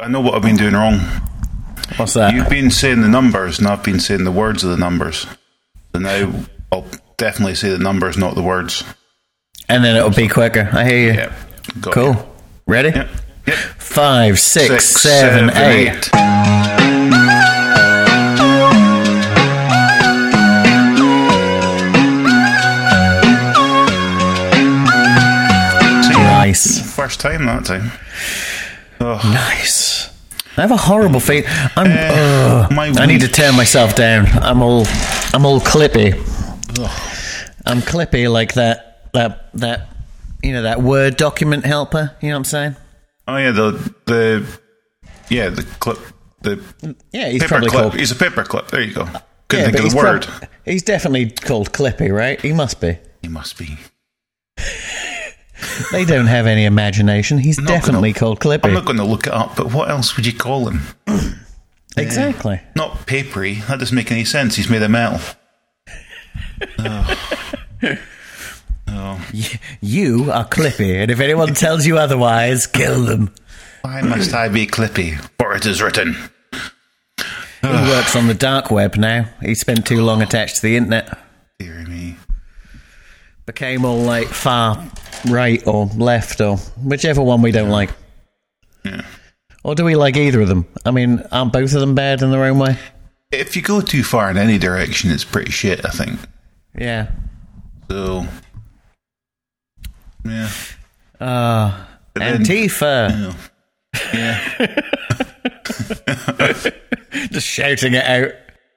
I know what I've been doing wrong. What's that? You've been saying the numbers, and I've been saying the words of the numbers. So now I'll definitely say the numbers, not the words. and then it'll be quicker. I hear you. Yeah. Cool. you. Ready? Yep. Yep. Five, six, Six, seven, seven, eight. eight. Nice. First time that time. Nice. I have a horrible feet. I'm. Uh, ugh. my I need to turn myself down. I'm all. I'm all clippy. I'm clippy like that. That that. You know that Word document helper. You know what I'm saying? Oh yeah, the the yeah the clip the Yeah, he's paper probably clip. called. He's a paper clip. There you go. Couldn't yeah, think of the word. prob- he's definitely called Clippy, right? He must be. he must be. They don't have any imagination. He's definitely gonna- called Clippy. I'm not going to look it up, but what else would you call him? exactly. Not papery. That doesn't make any sense. He's made of metal. Oh, You are Clippy, and if anyone tells you otherwise, kill them. Why must I be Clippy? For it is written. He works on the dark web now. He spent too long attached to the internet. Became all like far right or left or whichever one we don't like. Yeah. Or do we like either of them? I mean, aren't both of them bad in their own way? If you go too far in any direction, it's pretty shit. I think. Yeah. So. Yeah. Ah, But then- Antifa. Yeah. Just shouting it out.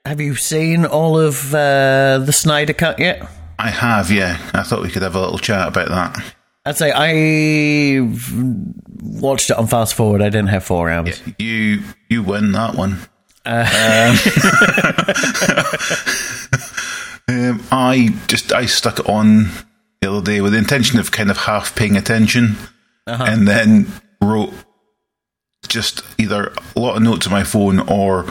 Have you seen all of uh, the Snyder Cut yet? I have. Yeah. I thought we could have a little chat about that. I'd say I watched it on fast forward. I didn't have four hours. You you win that one. Um, um, I just I stuck it on the other day with the intention of kind of half paying attention, and then wrote just either a lot of notes on my phone or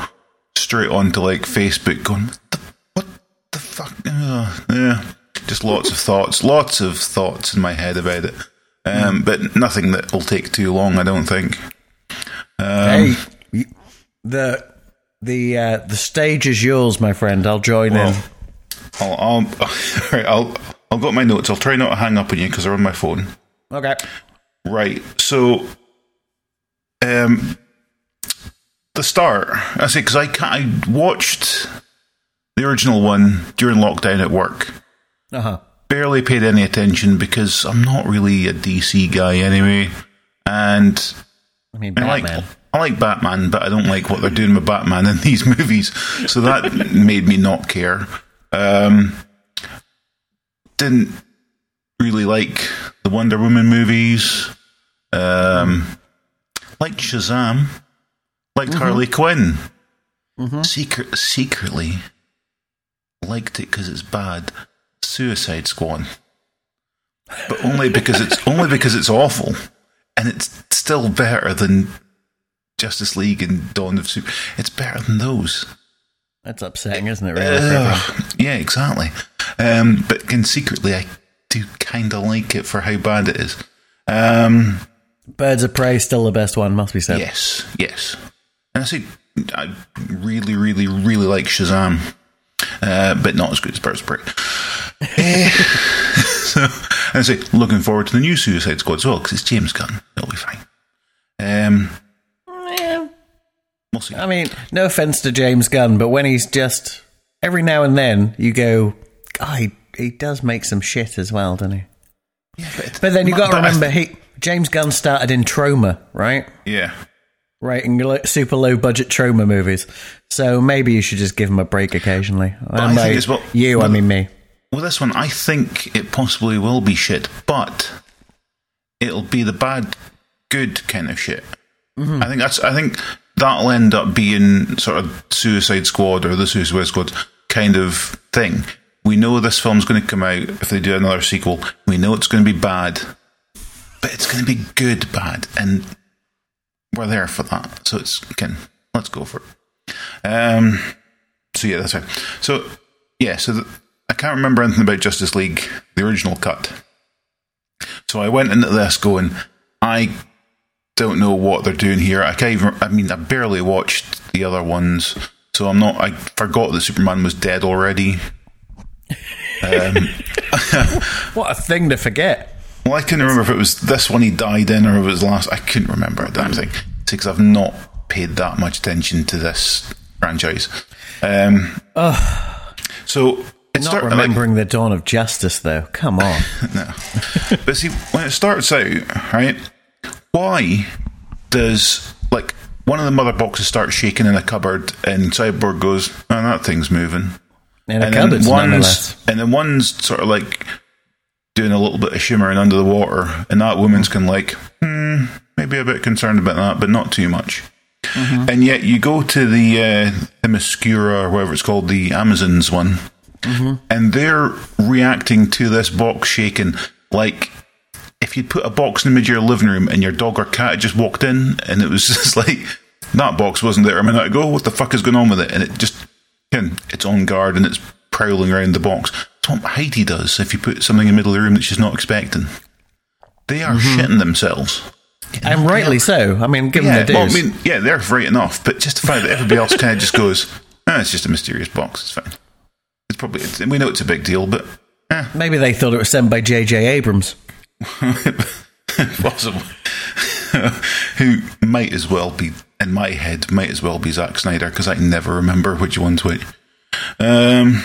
straight onto like Facebook, going what the, what the fuck? Uh, yeah, just lots of thoughts, lots of thoughts in my head about it, um, but nothing that will take too long. I don't think. Hey, the the uh, the stage is yours, my friend. I'll join in. I'll, I'll, right, I'll, I'll go my notes. I'll try not to hang up on you because they're on my phone. Okay. Right. So, um, the start. I say because I I watched the original one during lockdown at work. Uh huh. Barely paid any attention because I'm not really a DC guy anyway, and I mean, I like I like Batman, but I don't like what they're doing with Batman in these movies. So that made me not care. Um, didn't really like the Wonder Woman movies. Um, liked Shazam. Liked Harley Quinn. Secret, secretly liked it because it's bad. Suicide Squad, but only because it's only because it's awful, and it's still better than Justice League and Dawn of Super. It's better than those. That's upsetting, isn't it? Really? Ugh, yeah, exactly. Um, but again, secretly, I do kind of like it for how bad it is. Um, Birds of Prey still the best one, must be said. yes, yes. And I say I really, really, really like Shazam, uh, but not as good as Birds of Prey. Eh, so, and I say looking forward to the new Suicide Squad as well because it's James Gunn. It'll be fine. Um, Yeah. we'll see. I mean, no offense to James Gunn, but when he's just every now and then you go, God, he, he does make some shit as well, doesn't he? But then you got to But I- remember, he James Gunn started in Troma, right? Yeah. Writing lo- super low budget Troma movies. So maybe you should just give him a break occasionally. I And think by as well- you, I mean me. Well, this one, I think it possibly will be shit, but it'll be the bad, good kind of shit. I think that's. I think that'll end up being sort of Suicide Squad or the Suicide Squad kind of thing. We know this film's going to come out if they do another sequel. We know it's going to be bad, but it's going to be good bad, and we're there for that. So it's can let's go for it. Um. So yeah, that's right. So yeah, so the, I can't remember anything about Justice League, the original cut. So I went into this going, I don't know what they're doing here. I can't even. I mean, I barely watched the other ones, so I'm not. I forgot that Superman was dead already. What a thing to forget. Well, I couldn't remember if it was this one he died in or if it was last. I couldn't remember a damn thing because I've not paid that much attention to this franchise. Um, so it Not like, remembering the dawn of justice, though. Come on. no. but see, when it starts out, right? Why does like one of the mother boxes start shaking in a cupboard and Cyborg goes, "Oh, that thing's moving." In a and cupboard, then one's and then one's sort of like doing a little bit of shimmering under the water, and that woman's can like, hmm, maybe a bit concerned about that, but not too much. Mm-hmm. And yet you go to the uh, Themyscira or whatever it's called, the Amazons one, Mm-hmm. and they're reacting to this box shaking like if you put a box in the middle of your living room and your dog or cat had just walked in and it was just like that box wasn't there a minute ago. What the fuck is going on with it? And it just again, it's on guard and it's prowling around the box. That's what Heidi does if you put something in the middle of the room that she's not expecting. They are Mm-hmm. shitting themselves. And rightly so. I mean, give them Yeah, the well, I mean, yeah, they're right enough, but just the fact that everybody else kind of just goes, oh, it's just a mysterious box. It's fine. It's probably it's, we know it's a big deal, but eh, Maybe they thought it was sent by J.J. Abrams. possible. Who might as well be in my head might as well be Zack Snyder because I never remember which one's which. Um,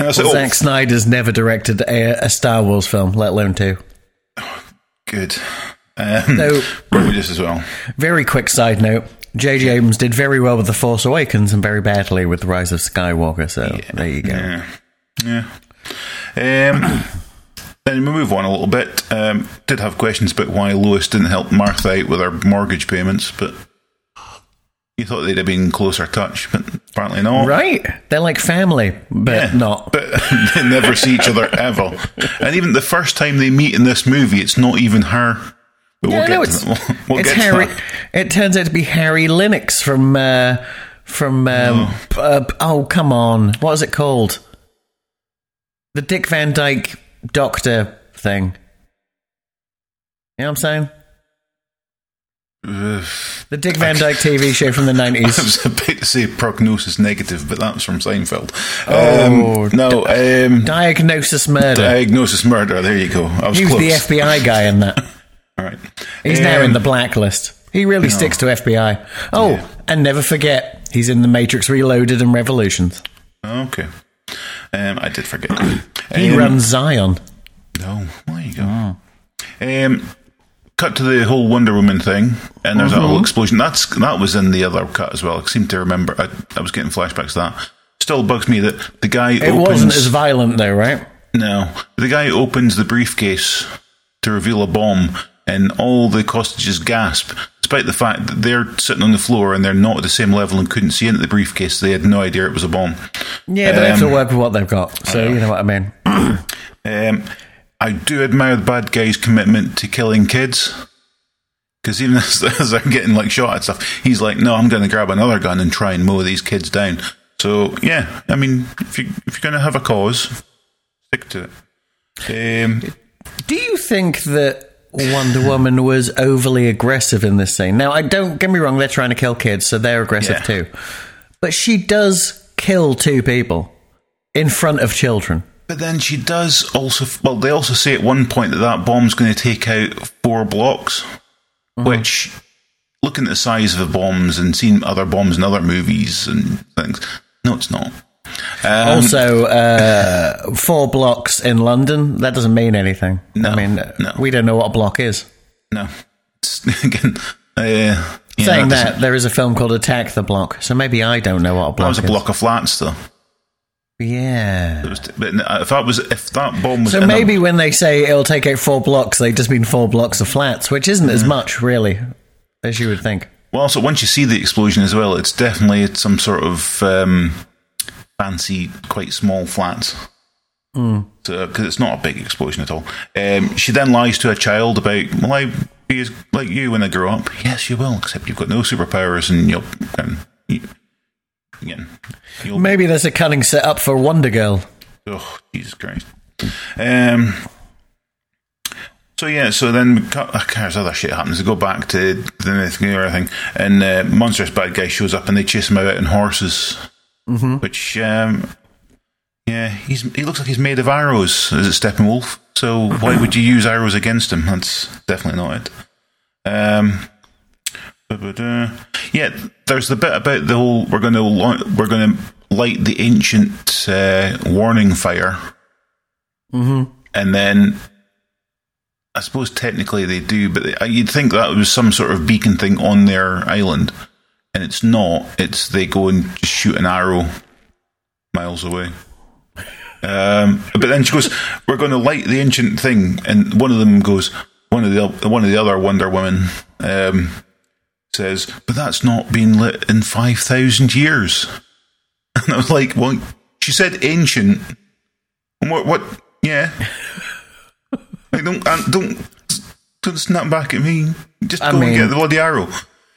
I said, oh, Zack Snyder's never directed a, a Star Wars film, let alone two. good. Um, So, probably just as well. very quick side note J.J. Abrams did very well with The Force Awakens and very badly with The Rise of Skywalker. So, there you go. Yeah. Yeah. Um, then we move on a little bit. Um, did have questions about why Lois didn't help Martha out with her mortgage payments, but you thought they'd have been closer touch, but apparently not. Right? They're like family, but Yeah. not. But they never see each other ever. And even the first time they meet in this movie, it's not even her. But Yeah, we'll no, it's, that. We'll it's Harry. It turns out to be Harry Lennix from uh, from um, p- uh, oh come on, what is it called? The Dick Van Dyke Doctor thing. You know what I'm saying? The Dick Van Dyke TV show from the 90s. I was about to say prognosis negative, but that was from Seinfeld. Oh, um, no, um, Diagnosis Murder. diagnosis murder. There you go. I was He was the FBI guy in that. All right. He's now Um, in the blacklist. He really sticks to FBI. Oh, Yeah. and never forget, he's in the Matrix Reloaded and Revolutions. Okay. Um, I did forget. He Um, runs Zion. No, there you go. Um, cut to the whole Wonder Woman thing, and there's a Mm-hmm. whole explosion. That's that was in the other cut as well. I seem to remember. I, I was getting flashbacks to that. Still bugs me that the guy It opens. wasn't as violent though, right? no, the guy opens the briefcase to reveal a bomb, and all the hostages gasp. Despite the fact that they're sitting on the floor and they're not at the same level and couldn't see into the briefcase, they had no idea it was a bomb. Yeah, but they have to Um, work with what they've got. So you know what I mean. Um, I do admire the bad guy's commitment to killing kids. Because even as, as they're getting like shot at stuff, he's like, "No, I'm going to grab another gun and try and mow these kids down." So yeah, I mean, if you if you're going to have a cause, stick to it. Um, Do you think that Wonder Woman was overly aggressive in this scene? Now, I don't get me wrong; they're trying to kill kids, so they're aggressive Yeah. too. But she does kill two people in front of children. but then she does also. Well, they also say at one point that that bomb's going to take out four blocks, mm-hmm. which. Looking at the size of the bombs and seeing other bombs in other movies and things, no, it's not. Um, Also, uh, four blocks in London, that doesn't mean anything. No, I mean, no. we don't know what a block is. No. Again, uh, yeah, Saying that, there is a film called Attack the Block, so maybe I don't know what a that block was a is. block of flats, though. Yeah. Was, but if that was if that bomb was So in a- maybe when they say it'll take out four blocks, they just mean four blocks of flats, which isn't as much, really, as you would think. well, also once you see the explosion as well, it's definitely some sort of um, fancy, quite small flats. Because it's not a big explosion at all. Um, she then lies to a child about, "Will I be as like you when I grow up?" Yes, you will. Except you've got no superpowers, and you'll um, you, again, you'll Maybe there's a cunning set up for Wonder Girl. Oh, Jesus Christ. Um, So yeah, so then there's other shit happens. They go back to the myth and and uh, monstrous bad guy shows up, and they chase him out in horses. Mm-hmm. Which, um, yeah, he's he looks like he's made of arrows. Is it Steppenwolf? So why would you use arrows against him? That's definitely not it. Um, yeah, there's the bit about the whole we're going to we're going to light the ancient uh, warning fire, Mm-hmm. and then I suppose technically they do, but they, you'd think that was some sort of beacon thing on their island, and it's not. It's they go and just shoot an arrow miles away. Um, but then she goes, "We're going to light the ancient thing," and one of them goes, one of the one of the other Wonder Women um, says, "But that's not been lit in five thousand years." And I was like, "Well, she said ancient. What? What? Yeah." Like, don't don't don't snap back at me. Just I go mean- and get the bloody arrow.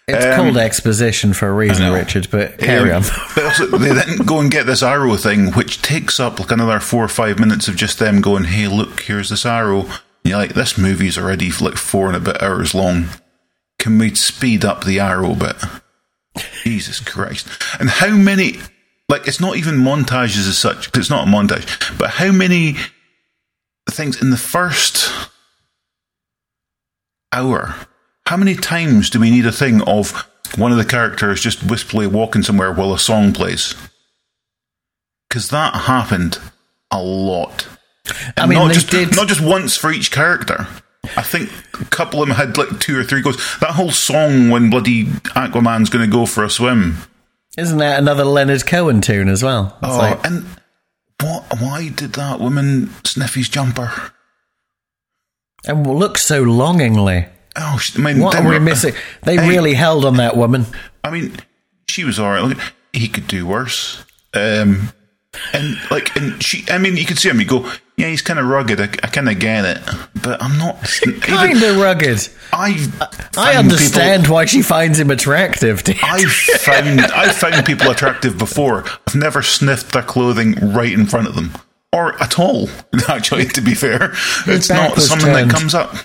It's Um, called exposition for a reason. Richard. But carry Um, on. but also, they then go and get this arrow thing, which takes up like another four or five minutes of just them going, "Hey, look, here's this arrow." And you're like, "This movie's already like four and a bit hours long. Can we speed up the arrow bit?" Jesus Christ! And how many? Like, it's not even montages as such. 'cause it's not a montage. But how many things in the first hour? How many times do we need a thing of one of the characters just wistfully walking somewhere while a song plays? Because that happened a lot. I mean, not just did- not just once for each character. I think a couple of them had like two or three goes. That whole song when bloody Aquaman's going to go for a swim. Isn't that another Leonard Cohen tune as well? It's Oh, like, and what? Why did that woman sniff his jumper? and look so longingly. Oh, I mean, What are we missing? They Hey. really held on that woman. I mean, she was alright. Like, he could do worse. Um, and like, and she. I mean, you could see him. You go, yeah, he's kind of rugged. I, I kind of get it, but I'm not. Kind of rugged. I found understand why she finds him attractive. I've found I've found people attractive before. I've never sniffed their clothing right in front of them, or at all. Actually, to be fair, it's not something turned. that comes up.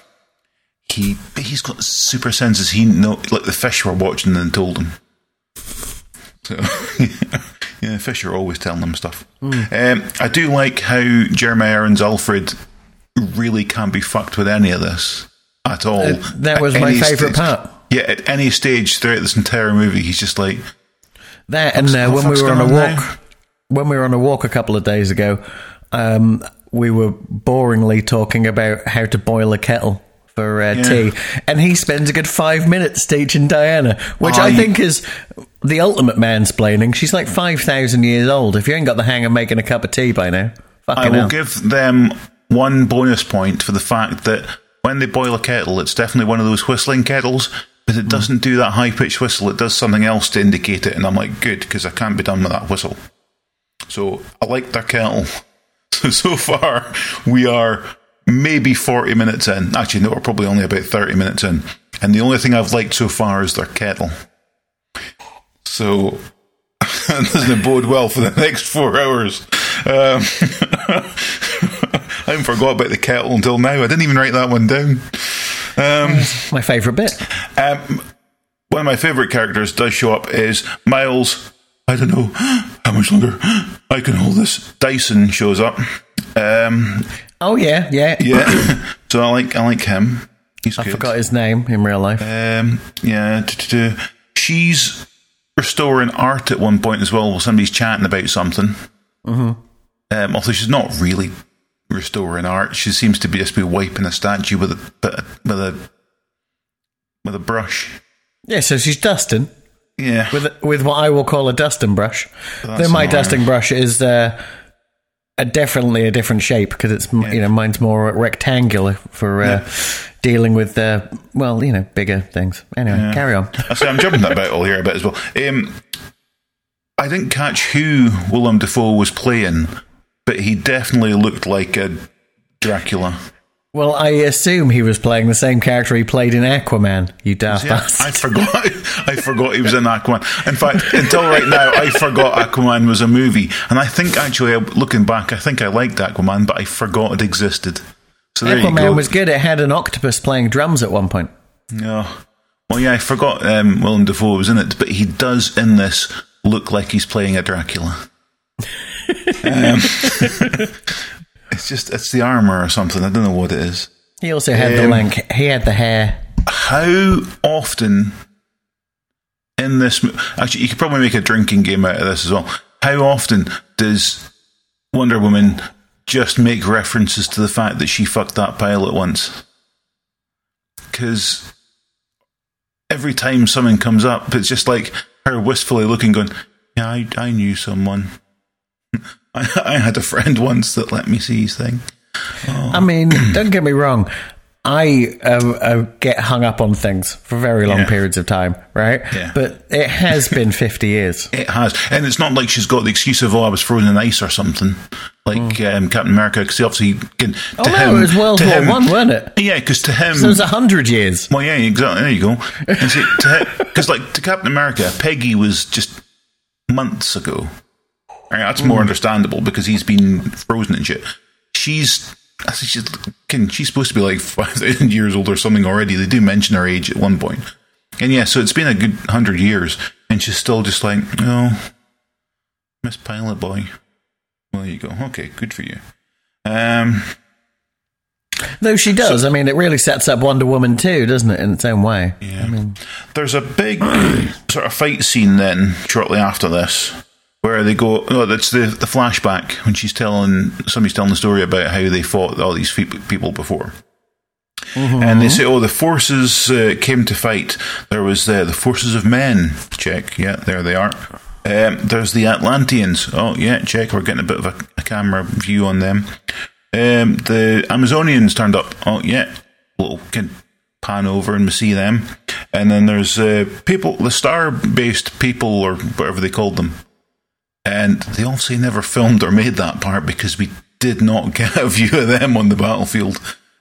He he's got super senses. He know like the fish were watching and told him. So yeah, fish are always telling them stuff. Hmm. Um, I do like how Jeremy Irons Alfred really can't be fucked with any of this at all. Uh, that At was my favourite part. Yeah, at any stage throughout this entire movie, he's just like, That and uh, when we were on a walk, when we were on a walk a couple of days ago, um, we were boringly talking about how to boil a kettle for uh, tea, and he spends a good five minutes teaching Diana, which I I- think is the ultimate mansplaining. She's like five thousand years old. If you ain't got the hang of making a cup of tea by now, I will hell. give them one bonus point for the fact that when they boil a kettle, it's definitely one of those whistling kettles, but it doesn't do that high pitched whistle. It does something else to indicate it, and I'm like, good, because I can't be done with that whistle. So I like their kettle. So so far, we are maybe 40 minutes in. Actually, no, we're probably only about 30 minutes in. And the only thing I've liked so far is their kettle. So doesn't bode well for the next four hours. Um, I haven't forgot about the kettle until now. I didn't even write that one down. Um, My favourite bit. um, one of my favourite characters does show up is Miles. I don't know how much longer I can hold this. Dyson shows up. Um, Oh yeah, yeah. yeah, so I like I like him. He's I good. forgot his name in real life. Um, yeah, she's restoring art at one point as well. While somebody's chatting about something. Mm-hmm. Um, although she's not really restoring art, she seems to be just be wiping a statue with a with a with a brush. yeah, so she's dusting. Yeah, with with what I will call a dusting brush. Though my dusting brush is uh, a definitely a different shape because it's m you know mine's more rectangular for uh, dealing with uh, well you know bigger things. Anyway, carry on. I say I'm jumping that bit all here a bit as well. Um, I didn't catch who Willem Dafoe was playing, but he definitely looked like a Dracula. Well, I assume he was playing the same character he played in Aquaman. You daft Yeah. I forgot. I forgot he was in Aquaman. In fact, until right now, I forgot Aquaman was a movie. And I think actually, looking back, I think I liked Aquaman, but I forgot it existed. So there you Aquaman go. was good. It had an octopus playing drums at one point. No. Well, yeah, I forgot um, Willem Dafoe was in it, but he does in this look like he's playing a Dracula. um, it's just it's the armor or something. I don't know what it is. He also had the um, link. He had the hair. How often in this? Actually, you could probably make a drinking game out of this as well. How often does Wonder Woman just make references to the fact that she fucked that pilot once? Because every time something comes up, it's just like her wistfully looking, going, "Yeah, I, I knew someone. I, I had a friend once that let me see his thing." I mean, don't get me wrong. I uh, uh, get hung up on things for very long Yeah. periods of time, right? Yeah. But it has been 50 years. It has, and it's not like she's got the excuse of "oh, I was frozen in ice" or something like um, Captain America, because obviously, can, Oh, to no, him, it was World War him- One, wasn't it? Yeah, because to him, So it was 100 years. well, yeah, exactly. There you go. Because like to Captain America, Peggy was just months ago. That's more understandable because he's been frozen and shit. She's. I think she's, can, she's supposed to be like 5,000 years old or something already. They do mention her age at one point. And yeah, so it's been a good 100 years, and she's still just like, oh, Miss Pilot Boy. Well, there you go. Okay, good for you. Um, Though she does. I mean, it really sets up Wonder Woman too, doesn't it, in its own way? Yeah. There's a big sort of fight scene then shortly after this where they go. Oh, that's the the flashback when she's telling somebody's telling the story about how they fought all these people before. And they say, "Oh, the forces uh, came to fight. There was uh, the forces of men. Check. Yeah, there they are. Um, there's the Atlanteans. Oh, yeah, check. We're getting a bit of a, a camera view on them. Um, the Amazonians turned up. Oh, yeah, little can pan over and we see them. And then there's uh, people, the star-based people or whatever they called them. And they obviously never filmed or made that part because we did not get a view of them on the battlefield.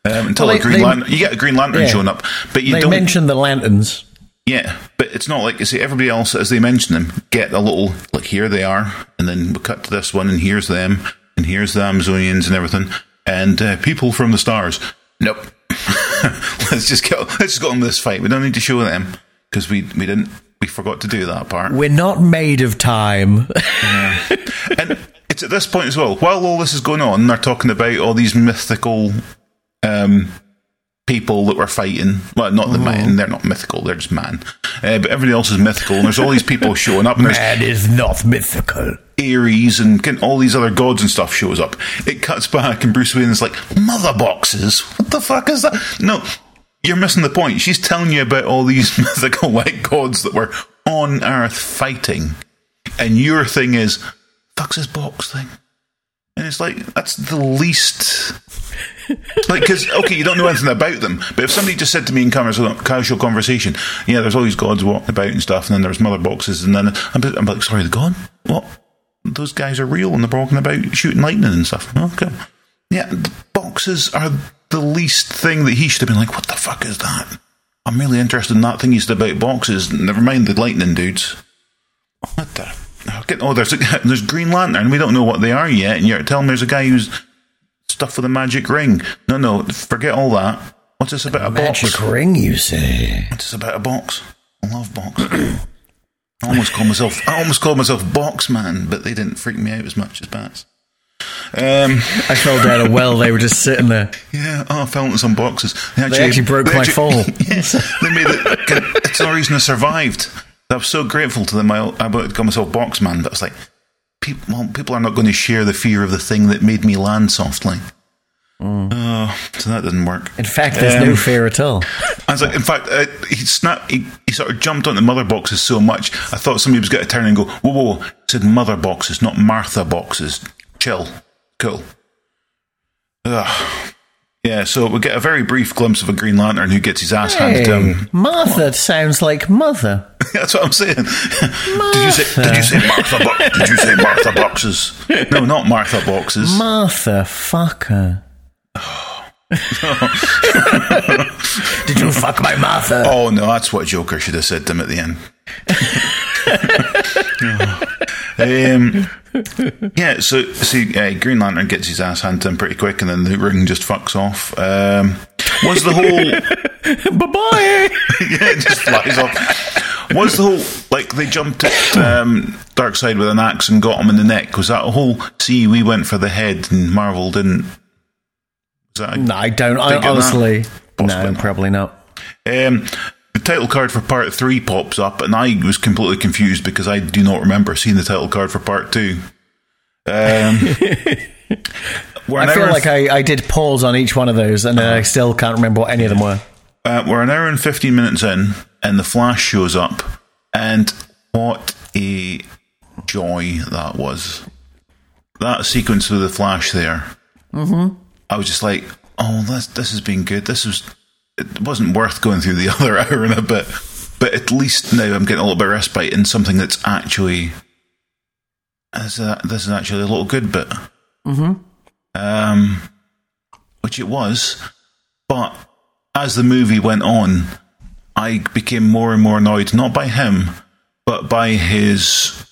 Um, until Well, a Green they- Lantern, you get a Green Lantern Yeah. showing up, but you They don't. mentioned the lanterns. Yeah, but it's not like you see everybody else as they mention them get a little like here they are, and then we cut to this one, and here's them, and here's the Amazonians and everything, and uh, people from the stars. Nope. let's just get let's just go on this fight. We don't need to show them because we we didn't we forgot to do that part. We're not made of time. and it's at this point as well. While all this is going on, they're talking about all these mythical um, people that were fighting. Well, not the man; they're not mythical; they're just man. Uh, but everybody else is mythical, and there's all these people showing up, and Man is not mythical. Ares and can- all these other gods and stuff shows up. It cuts back, and Bruce Wayne is like, "Mother boxes? What the fuck is that?" No. You're missing the point. She's telling you about all these mythical white gods that were on Earth fighting, and your thing is, "Fuck's this box thing?" And it's like that's the least like because okay, you don't know anything about them, but if somebody just said to me in casual, conversation, yeah, there's all these gods walking about and stuff, and then there's mother boxes, and then I'm, I'm like, sorry, the god, what? Those guys are real, and they're walking about shooting lightning and stuff. Okay, yeah, boxes are the least thing that he should have been like. What the fuck is that? I'm really interested in that thing he said about boxes. Never mind the lightning dudes. What the? Oh, there's a, there's Green Lantern. We don't know what they are yet, and you're telling me there's a guy who's stuff with a magic ring. No, no, forget all that. What's this about a Magic box? ring, you say? What's this about a box? I love box. I almost called myself I almost called myself Box Man, but they didn't freak me out as much as bats. Um, I fell down a well. They were just sitting there. yeah, oh, I fell into some boxes. They actually broke my fall. Yes, they made it. It's the only reason I survived. I was so grateful to them. I, I call myself Box Man, but I was like, people, well, people are not going to share the fear of the thing that made me land softly. Oh, so that didn't work. In fact, there's no Um, fear at all. I was like, in fact, uh, he snapped. He, he sort of jumped on the mother boxes so much. I thought somebody was going to turn and go, "Whoa, whoa!" whoa. It said mother boxes, not Martha boxes. Chill, cool. Ugh. Yeah, so we get a very brief glimpse of a Green Lantern who gets his ass handed to him. Martha sounds like mother. That's what I'm saying. Did you say? Did you say Martha? Bo- did you say Martha boxes? No, not Martha boxes. Martha, fucker. Did you fuck my Martha? oh no, that's what Joker should have said to him at the end. um, yeah, so see, uh, Green Lantern gets his ass handed to him pretty quick, and then the ring just fucks off. Um, was the whole bye bye. yeah, it just flies off. Was the whole like they jumped at um, Darkseid with an axe and got him in the neck? Was that a whole? See, we went for the head, and Marvel didn't. That No, I don't. I, Think of that? honestly, no, not. probably not. Um, the title card for part three pops up, and I was completely confused because I do not remember seeing the title card for part two. Um, I feel like I, I did pause on each one of those, and Uh-huh. I still can't remember what any of them were. uh, we're an hour and fifteen minutes in, and the Flash shows up, and what a joy that was! That sequence with the Flash there, mm-hmm. I was just like, "Oh, this this has been good. This was it wasn't worth going through the other hour and a bit, but at least now I'm getting a little bit of respite in something that's actually this is, this is actually a little good bit, mm-hmm. um, which it was, but as the movie went on, I became more and more annoyed not by him, but by his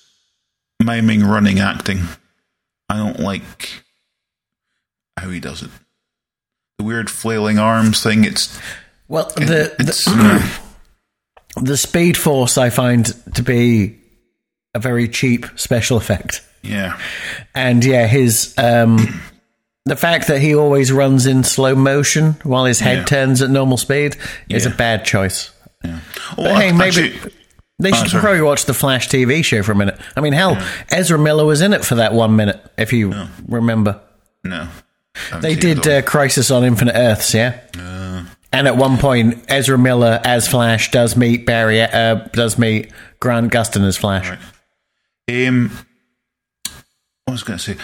miming, running acting. I don't like how he does it. The weird flailing arms thing. It's Well, the, it's the the Speed Force I find to be a very cheap special effect, yeah, and yeah, his um, the fact that he always runs in slow motion while his head Yeah. turns at normal speed is a bad choice. yeah. But Oh, hey, maybe actually- they should sorry. probably watch the Flash TV show for a minute. I mean, hell, Ezra Miller was in it for that one minute, if you remember. no. I They did uh, Crisis on Infinite Earths, yeah. and at one point, Ezra Miller as Flash does meet Barry, uh, does meet Grant Gustin as Flash. Um, what was going to say?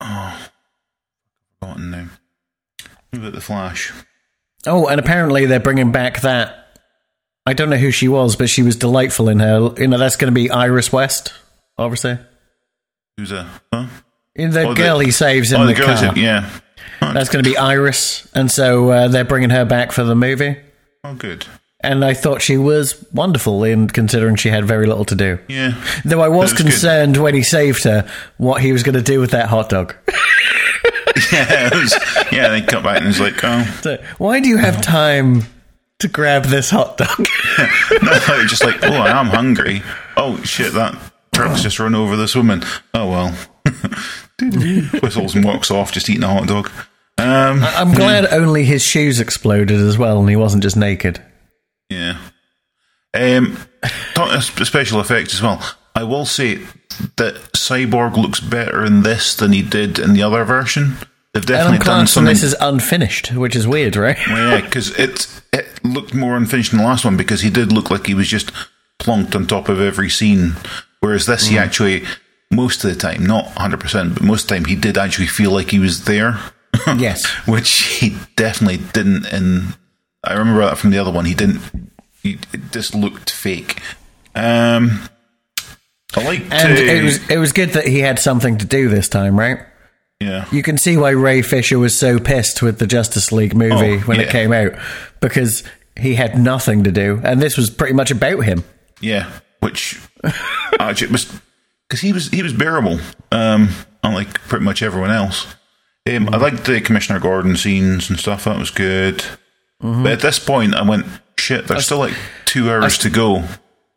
Oh, forgotten now. What about the Flash? Oh, and apparently they're bringing back that. I don't know who she was, but she was delightful in her. You know, that's going to be Iris West, obviously. Who's a huh? In the Oh, the- girl he saves in oh, the, the car. it? Yeah. That's going to be Iris, and so uh, they're bringing her back for the movie. oh, good. And I thought she was wonderful in considering she had very little to do. Yeah. Though I was, was good. concerned when he saved her what he was going to do with that hot dog. yeah, it was, yeah. They cut back and it's like, oh, So, Why do you have time to grab this hot dog? no, just like, oh, I am hungry. Oh shit, that truck's just run over this woman. Oh well. Whistles and walks off, just eating a hot dog. Um, I'm glad only his shoes exploded as well, and he wasn't just naked. Yeah. Um, talking of special effects as well, I will say that Cyborg looks better in this than he did in the other version. They've definitely Adam done Clarkson, something. this is unfinished, which is weird, right? Well, yeah, because it it looked more unfinished than the last one because he did look like he was just plonked on top of every scene, whereas this Mm. he actually most of the time, not hundred percent, but most of the time he did actually feel like he was there. yes. which he definitely didn't in I remember that from the other one he didn't he, it just looked fake um I like And to, it was it was good that he had something to do this time, right? yeah You can see why Ray Fisher was so pissed with the Justice League movie Oh, when it came out because he had nothing to do, and this was pretty much about him. yeah which actually it was because he was he was bearable um unlike pretty much everyone else um, I liked the Commissioner Gordon scenes and stuff that was good but at this point I went shit there's still like two hours to go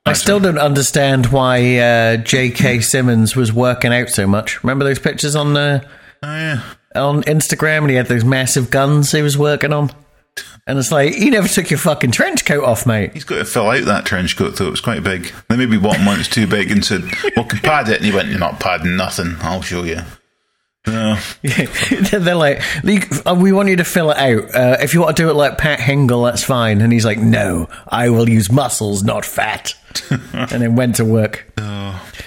I still don't understand why uh, J.K. Simmons was working out so much. Remember those pictures on uh, oh yeah on Instagram, and he had those massive guns he was working on. And it's like you never took your fucking trench coat off, mate. He's got to fill out that trench coat, though. It was quite big. They maybe one that's too big and said, well, can pad it. And he went, you're not padding nothing. I'll show you. No. They're like, uh, we want you to fill it out. Uh, if you want to do it like Pat Hingle, that's fine. And he's like, no, I will use muscles, not fat. and then went to work.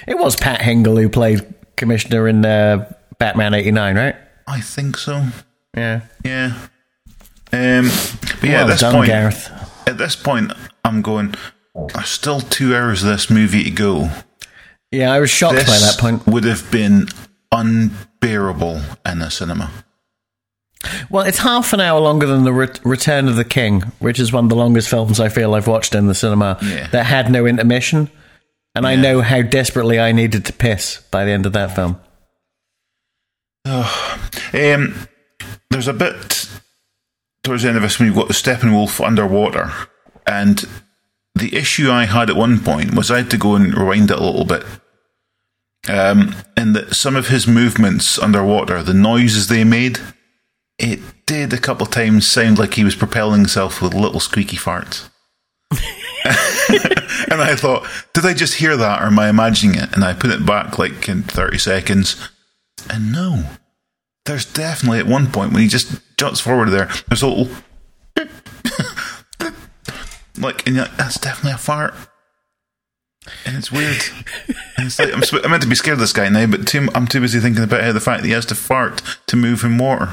It was Pat Hingle who played Commissioner in uh, Batman 89, right? I think so. Yeah. Yeah. Um, but yeah, well at this done, point, Gareth. at this point, I'm going, there's still two hours of this movie to go. Yeah, I was shocked This by that point. would have been unbearable in a cinema. Well, it's half an hour longer than the Re- Return of the King, which is one of the longest films I feel I've watched in the cinema Yeah. that had no intermission. And I know how desperately I needed to piss by the end of that film. Um, there's a bit towards the end of this when you've got the Steppenwolf underwater, and the issue I had at one point was I had to go and rewind it a little bit. Um, and that some of his movements underwater, the noises they made, it did a couple of times sound like he was propelling himself with little squeaky farts. and I thought, did I just hear that or am I imagining it? And I put it back like in 30 seconds. And no, there's definitely at one point when he just juts forward there, there's a little. like, and you're like, that's definitely a fart. And it's weird. And it's like, I'm, sp- I'm meant to be scared of this guy now, but too, I'm too busy thinking about how the fact that he has to fart to move in water.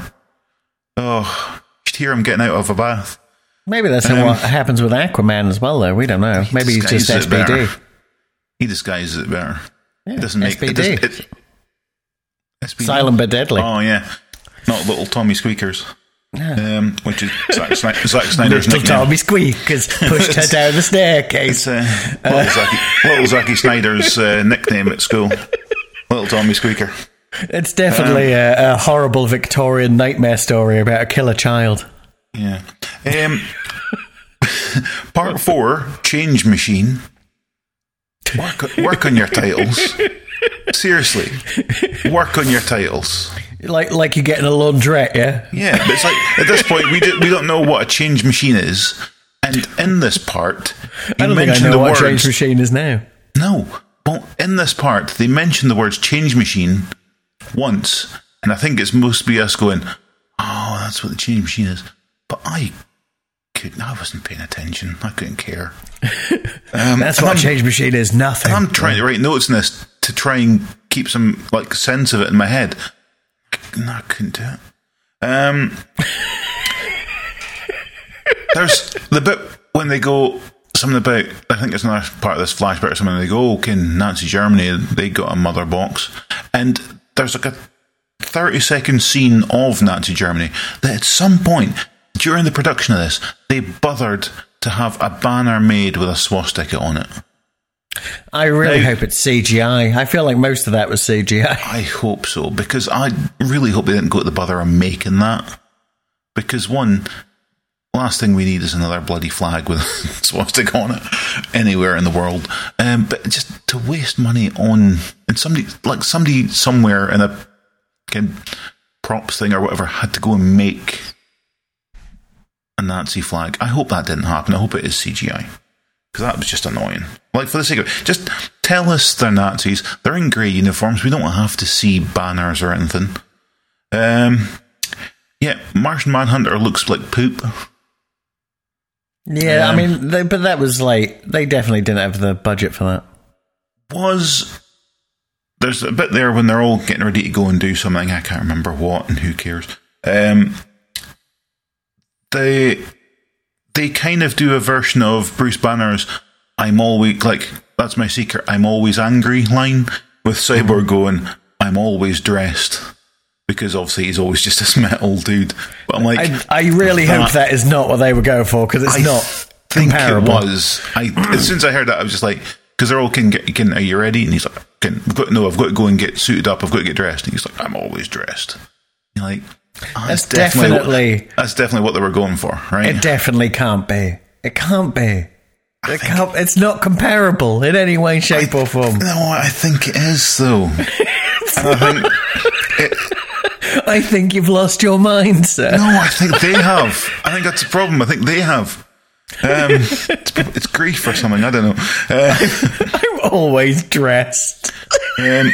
Oh, you should hear him getting out of a bath. Maybe that's Um, what happens with Aquaman as well, though. We don't know. Maybe he's just it. SBD. He disguises it better. Yeah, It doesn't make it. SBD. Doesn't, it SBD. Silent but deadly. Oh yeah, not little Tommy Squeakers. Um, which is Zack, Zack Snyder's Little nickname. Tommy Squeak has pushed her down the staircase. Uh, little, Zacky, little Zacky Snyder's uh, nickname at school. Little Tommy Squeaker. It's definitely Um, a, a horrible Victorian nightmare story about a killer child. Yeah. Um, part four, Change Machine. Work, work on your titles. Seriously, work on your titles. Like like you're getting a laundrette, yeah? Yeah, but it's like at this point we do, we don't know what a change machine is, and in this part, you I don't think I know the what words. change machine is now. No, well, in this part they mention the words change machine once, and I think it's must be us going, "Oh, that's what the change machine is," but I couldn't. I wasn't paying attention. I couldn't care. Um, That's what I'm- a change machine is. Nothing. I'm trying to write notes in this to try and keep some like sense of it in my head. No, I couldn't do it. Um, there's the bit when they go something about. I think it's another part of this flashback or something. They go, "Okay, Nazi Germany, they got a mother box," and there's like a 30 second scene of Nazi Germany that at some point during the production of this, they bothered to have a banner made with a swastika on it. I really Now- hope it's CGI. I feel like most of that was CGI. I hope so because I really hope they didn't go to the bother of making that. Because one, last thing we need is another bloody flag with a swastika on it anywhere in the world. Um, but just to waste money on and somebody like somebody somewhere in a props thing or whatever had to go and make a Nazi flag. I hope that didn't happen. I hope it is CGI because that was just annoying. Like for the sake of it, just tell us they're Nazis. They're in grey uniforms. We don't have to see banners or anything. Um, yeah, Martian Manhunter looks like poop. Yeah, I Um, mean, they, but that was like they definitely didn't have the budget for that. Was there's a bit there when they're all getting ready to go and do something. I can't remember what, and who cares. Um, they they kind of do a version of Bruce Banner's "I'm always like that's my secret. I'm always angry" line with Cyborg mm-hmm. going, "I'm always dressed." Because obviously he's always just this metal dude. But I'm like, I, I really that- hope that is not what they were going for because it's I not think comparable. it was. I as soon as I heard that, I was just like, because they're all can get, can, are you ready? And he's like, can, I've got, no, I've got to go and get suited up. I've got to get dressed. And he's like, I'm always dressed. You're like, oh, That's definitely, that's definitely what they were going for, right? It definitely can't be. It can't be. It can't, it's not comparable in any way, shape, or form. no, I think it is though. I think it, I think you've lost your mind, sir. no, I think they have. I think that's a problem. I think they have. Um, it's, it's grief or something. I don't know. Uh, I'm always dressed. um,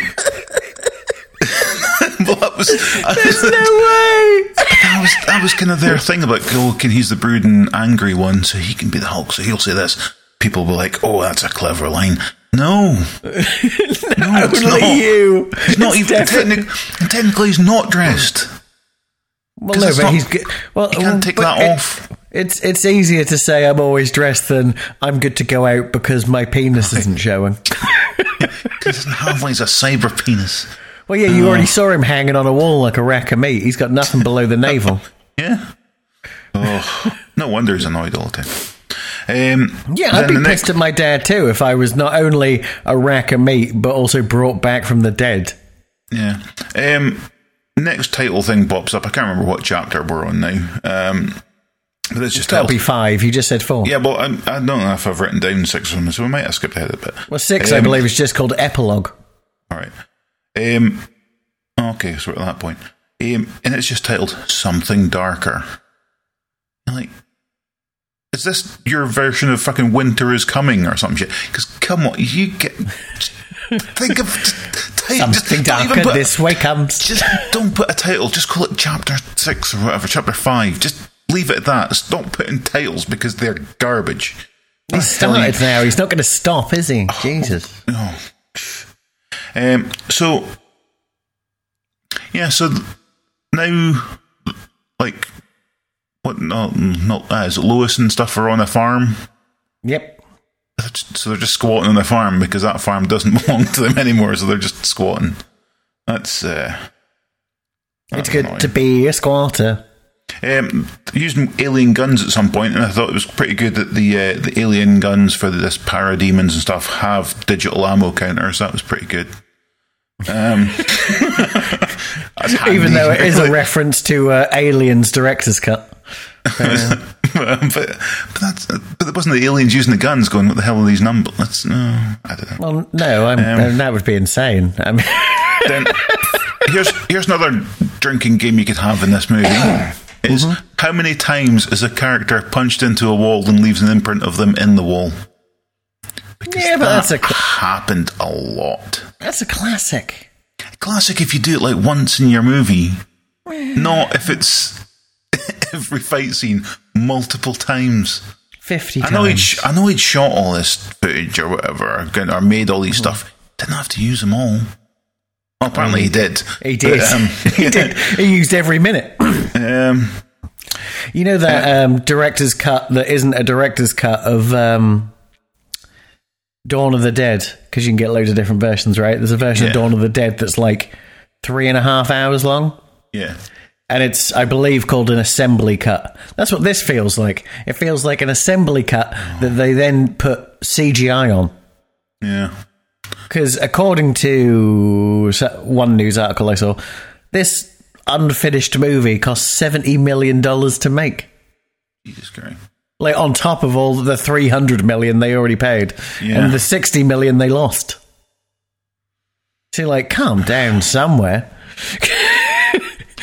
well, that was, I No way. that was that was kind of their thing about oh, can he's the brooding, angry one, so he can be the Hulk. So he'll say this. People will be like, "Oh, that's a clever line." No, no, it's Only not. you. He's not even technic- technically. He's not dressed. Well, no, but not- he's good. Well, you can't take that it- off. It's it's easier to say I'm always dressed than I'm good to go out because my penis isn't showing. He one. He's a cyber penis. Well, yeah, you already saw him hanging on a wall like a rack of meat. He's got nothing below the navel. Yeah. Oh, no wonder he's annoyed all the time. Um, Yeah, I'd be pissed at my dad too if I was not only a rack of meat but also brought back from the dead. Yeah. Um, next title thing pops up. I can't remember what chapter we're on now. Um, but it's just That'll be five. You just said four. Yeah, well, I, I don't know if I've written down six of them, so we might have skipped ahead a bit. Well, six, I Um, believe, is just called epilogue. All right. Um, okay, so at that point. Um, and it's just titled Something Darker. Like, is this your version of fucking Winter is Coming or some shit? Because, come on, you get. Think of. Title, Something darker put- this way comes. Just don't put a title. Just call it Chapter 6 or whatever, Chapter 5. Just leave it at that. Stop putting titles because they're garbage. He started now. He's not going to stop, is he? Oh. Jesus. Um, so, yeah, so now, like, what, no, not, uh, is it Lois and stuff are on a farm? Yep. So they're just squatting on the farm because that farm doesn't belong to them anymore, so they're just squatting. That's, uh, It's good annoying. to be a squatter. Um, using alien guns at some point, and I thought it was pretty good that the uh, the alien guns for this parademons and stuff have digital ammo counters. That was pretty good. Um, Even though it is a reference to uh, Aliens director's cut. but, but that's but it wasn't the aliens using the guns going. What the hell are these numbers? That's no, I don't know. Well, no, I'm, Um, that would be insane. I mean, then here's here's another drinking game you could have in this movie. Is how many times is a character punched into a wall and leaves an imprint of them in the wall? Because Yeah, but that's a happened a lot. That's a classic. Classic if you do it like once in your movie, not if it's every fight scene multiple times. 50 I know he'd times. I know he'd shot all this footage or whatever, or made all these stuff. Didn't have to use them all. Well, apparently he did. He did. But, um, he did. He used every minute. um, You know that um, director's cut that isn't a director's cut of um, Dawn of the Dead because you can get loads of different versions, right? There's a version Yeah. of Dawn of the Dead that's like three and a half hours long, yeah. and it's I believe called an assembly cut. That's what this feels like. It feels like an assembly cut that they then put CGI on. Yeah. Because according to one news article I saw, this unfinished movie cost seventy million dollars to make. Jesus Christ. Like on top of all the 300 million they already paid Yeah. and the 60 million they lost so like calm down somewhere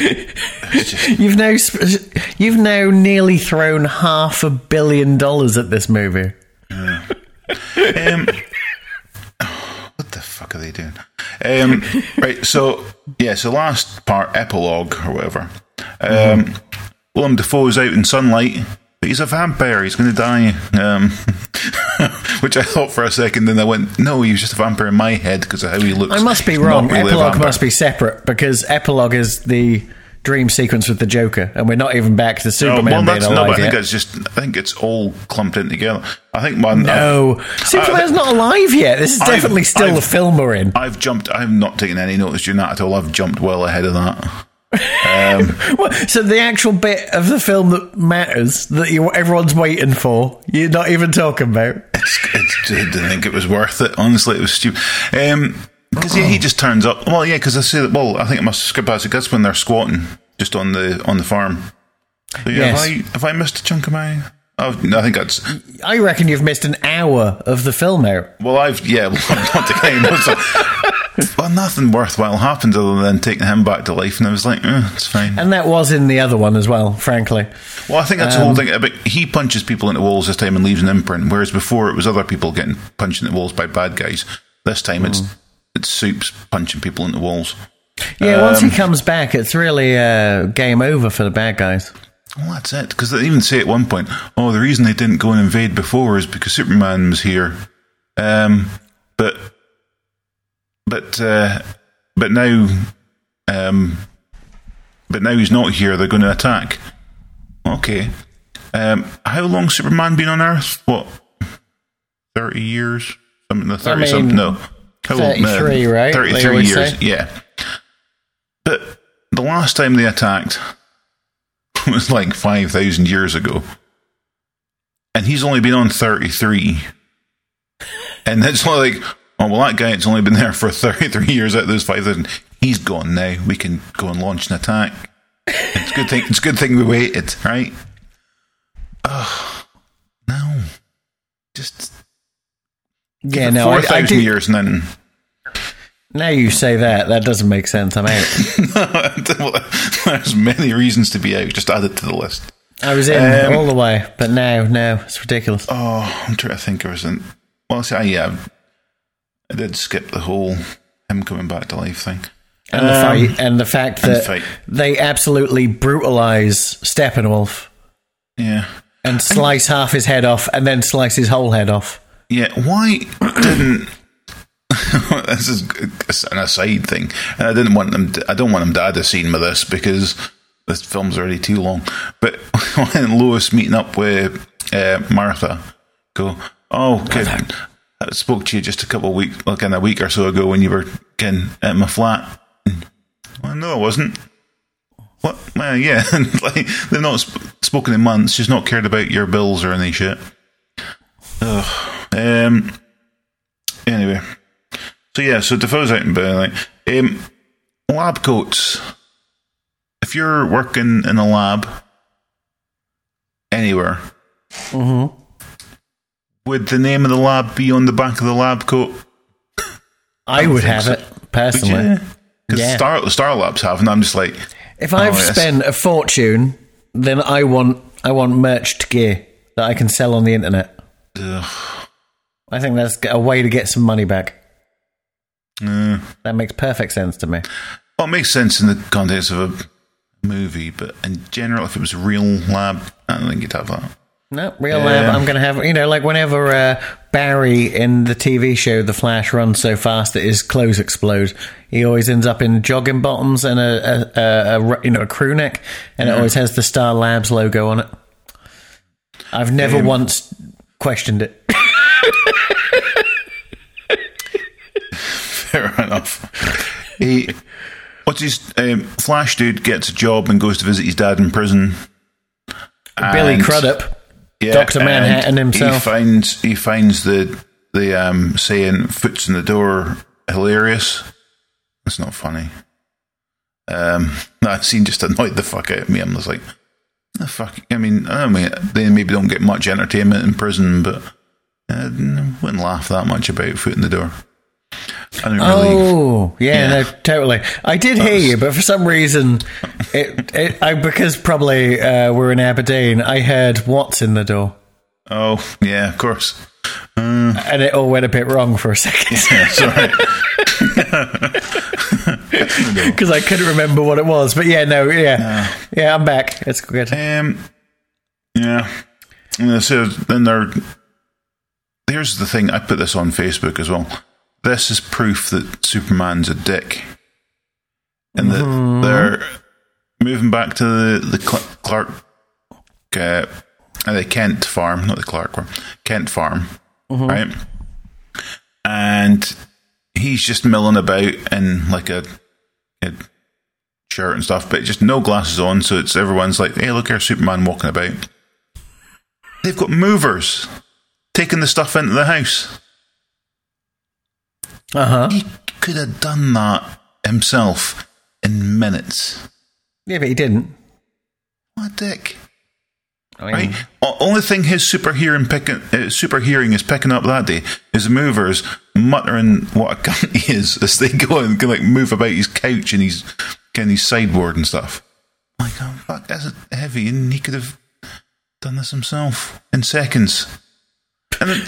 you've now sp- you've now nearly thrown half a billion dollars at this movie Um, what the fuck are they doing? Um, right, so yeah, so last part, epilogue or whatever. Um, Willem Dafoe's out in sunlight, he's a vampire. He's going to die. Um, which I thought for a second, then I went, no, he was just a vampire in my head because of how he looks. i must be He's wrong really epilogue must be separate because epilogue is the dream sequence with the joker and we're not even back to No, superman well, being that's, no, I think yet. it's just, I think it's all clumped in together. I think man, no superman's not alive yet this is I've- definitely still I've- the film we're in I've jumped. I've not taken any notice during that at all. I've jumped well ahead of that. Um, what, so the actual bit of the film that matters that you everyone's waiting for, you're not even talking about. It's, it's, I didn't think it was worth it. Honestly, it was stupid. Um, because yeah, he just turns up. Well, yeah, because I say that. Well, I think it must skip past it. That's when they're squatting just on the on the farm. So, yeah, Yes. have, I, have I missed a chunk of my? Oh, no, I think that's. I reckon you've missed an hour of the film out. Well, I've yeah. Well, I'm not taking any notes. Well, nothing worthwhile happened other than taking him back to life, and I was like, eh, it's fine. And that was in the other one as well, frankly. Well, I think that's the whole thing. But he punches people into walls this time and leaves an imprint, whereas before it was other people getting punched into walls by bad guys. This time it's it's soups punching people into walls. Yeah, once he comes back, it's really uh, game over for the bad guys. Well, that's it. Because they even say at one point, "Oh, the reason they didn't go and invade before is because Superman was here." Um, but but uh, but now, um, but now he's not here. They're going to attack. Okay. Um, how long Superman been on Earth? What? Thirty years? Something the thirty mean, something? No. How long? 33, right? They Thirty-three always years. say. Yeah. But the last time they attacked was like 5,000 years ago. And he's only been on 33. And it's like, oh, well, that guy, it's only been there for 33 years out of those 5,000. He's gone now. We can go and launch an attack. It's a good thing, it's a good thing we waited, right? Oh, no. Just Yeah, no, I, I 4,000 do. years and then Now you say that, that doesn't make sense. I'm out. There's many reasons to be out. Just add it to the list. I was in Um, all the way, but now, now it's ridiculous. Oh, I'm trying to think. There was an well, see, I, yeah, I did skip the whole him coming back to life thing. And the Um, fight, and the fact and that fight. they absolutely brutalize Steppenwolf Yeah, and slice half his head off, and then slice his whole head off. yeah. Why didn't? this is an aside thing, and I didn't want them. To, I don't want them to add a scene with this because this film's already too long. But when Lois meeting up with uh, Martha, go, oh, good. I spoke to you just a couple of weeks, like in a week or so ago, when you were getting at my flat. Well, no, I wasn't. What? Well, yeah, like they've not sp- spoken in months. She's not cared about your bills or any shit. Ugh. Um. Anyway, so yeah, so Dafoe's out in bed. Um, lab coats. If you're working in a lab anywhere, would the name of the lab be on the back of the lab coat? I would have so. it personally. Because Yeah. Star Star Labs have, and I'm just like, If I've Oh, yes. spent a fortune, then I want I want merched gear that I can sell on the internet. ugh, I think that's a way to get some money back. uh. That makes perfect sense to me. Well, it makes sense in the context of a movie, but in general, if it was a real lab, I don't think you'd have that. No, real lab. I'm going to have, you know, like whenever uh, Barry in the TV show The Flash runs so fast that his clothes explode, he always ends up in jogging bottoms and a, a, a, a you know a crew neck, and it always has the Star Labs logo on it. I've never Um, once questioned it. Fair enough. he, what's his um, Flash dude gets a job and goes to visit his dad in prison. Billy Crudup, Yeah, Dr. Manhattan himself. He finds he finds the the um, saying "foots in the door" hilarious. It's not funny. Um, that scene just annoyed the fuck out of me. I'm just like, the fuck. I mean, I mean they maybe don't get much entertainment in prison, but I wouldn't laugh that much about foot in the door. I don't really. Oh, yeah, Yeah. no, totally. I did hear you, but for some reason, it, it I, because probably uh, we're in Aberdeen, I heard what's in the door, Oh, yeah, of course. and it all went a bit wrong for a second Yeah, sorry. because I couldn't remember what it was. But yeah, no, yeah, yeah, I'm back. It's good. Um, yeah. So then there. Here's the thing. I put this on Facebook as well. This is proof that Superman's a dick, and that they're moving back to the the Cl- Clark, uh, uh, the Kent farm, not the Clark farm, Kent farm, right? And he's just milling about in like a, a shirt and stuff, but just no glasses on. So it's everyone's like, "Hey, look, here's Superman walking about." They've got movers taking the stuff into the house. Uh huh. He could have done that himself in minutes. Yeah, but he didn't. What a dick! I mean, Right? O- only thing his super hearing picking, uh, super hearing is picking up that day is movers muttering what a cunt he is as they go and can like move about his couch and his of his sideboard and stuff. Like, oh fuck, that's heavy, and he could have done this himself in seconds. And then,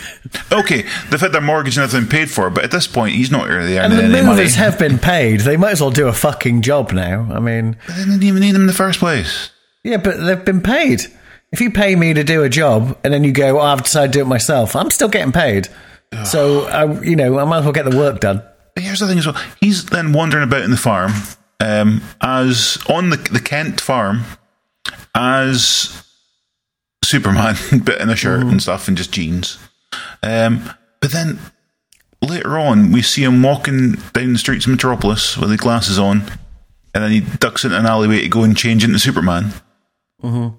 okay, they've had their mortgage and everything paid for, but at this point, he's not really and earning the any money. movers have been paid. They might as well do a fucking job now. I mean, But they didn't even need him in the first place. yeah, but they've been paid. If you pay me to do a job and then you go, oh, I've decided to do it myself, I'm still getting paid. So, I, you know, I might as well get the work done. But here's the thing as well. He's then wandering about in the farm, um, as on the the Kent farm, as Superman, but in a shirt and stuff and just jeans. Um, but then later on, we see him walking down the streets of Metropolis with his glasses on, and then he ducks into an alleyway to go and change into Superman. Mm-hmm.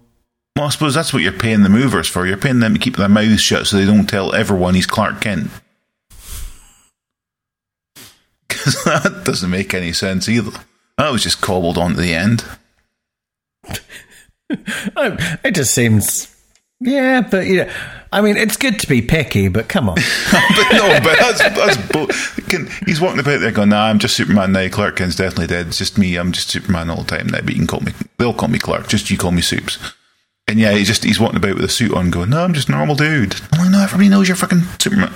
Well, I suppose that's what you're paying the movers for. You're paying them to keep their mouths shut so they don't tell everyone he's Clark Kent. Because that doesn't make any sense either. That was just cobbled on to the end. It just seems. Yeah, but know, I mean, it's good to be picky, but come on. but no, but that's that's bo- can, he's walking about there going, "Nah, I'm just Superman now. Clark Kent's definitely dead. It's just me. I'm just Superman all the time now. But you can call me. They'll call me Clark. Just you call me Soups." And yeah, he's just he's walking about with a suit on, going, "No, I'm just normal dude." I'm like, "No, everybody knows you're fucking Superman."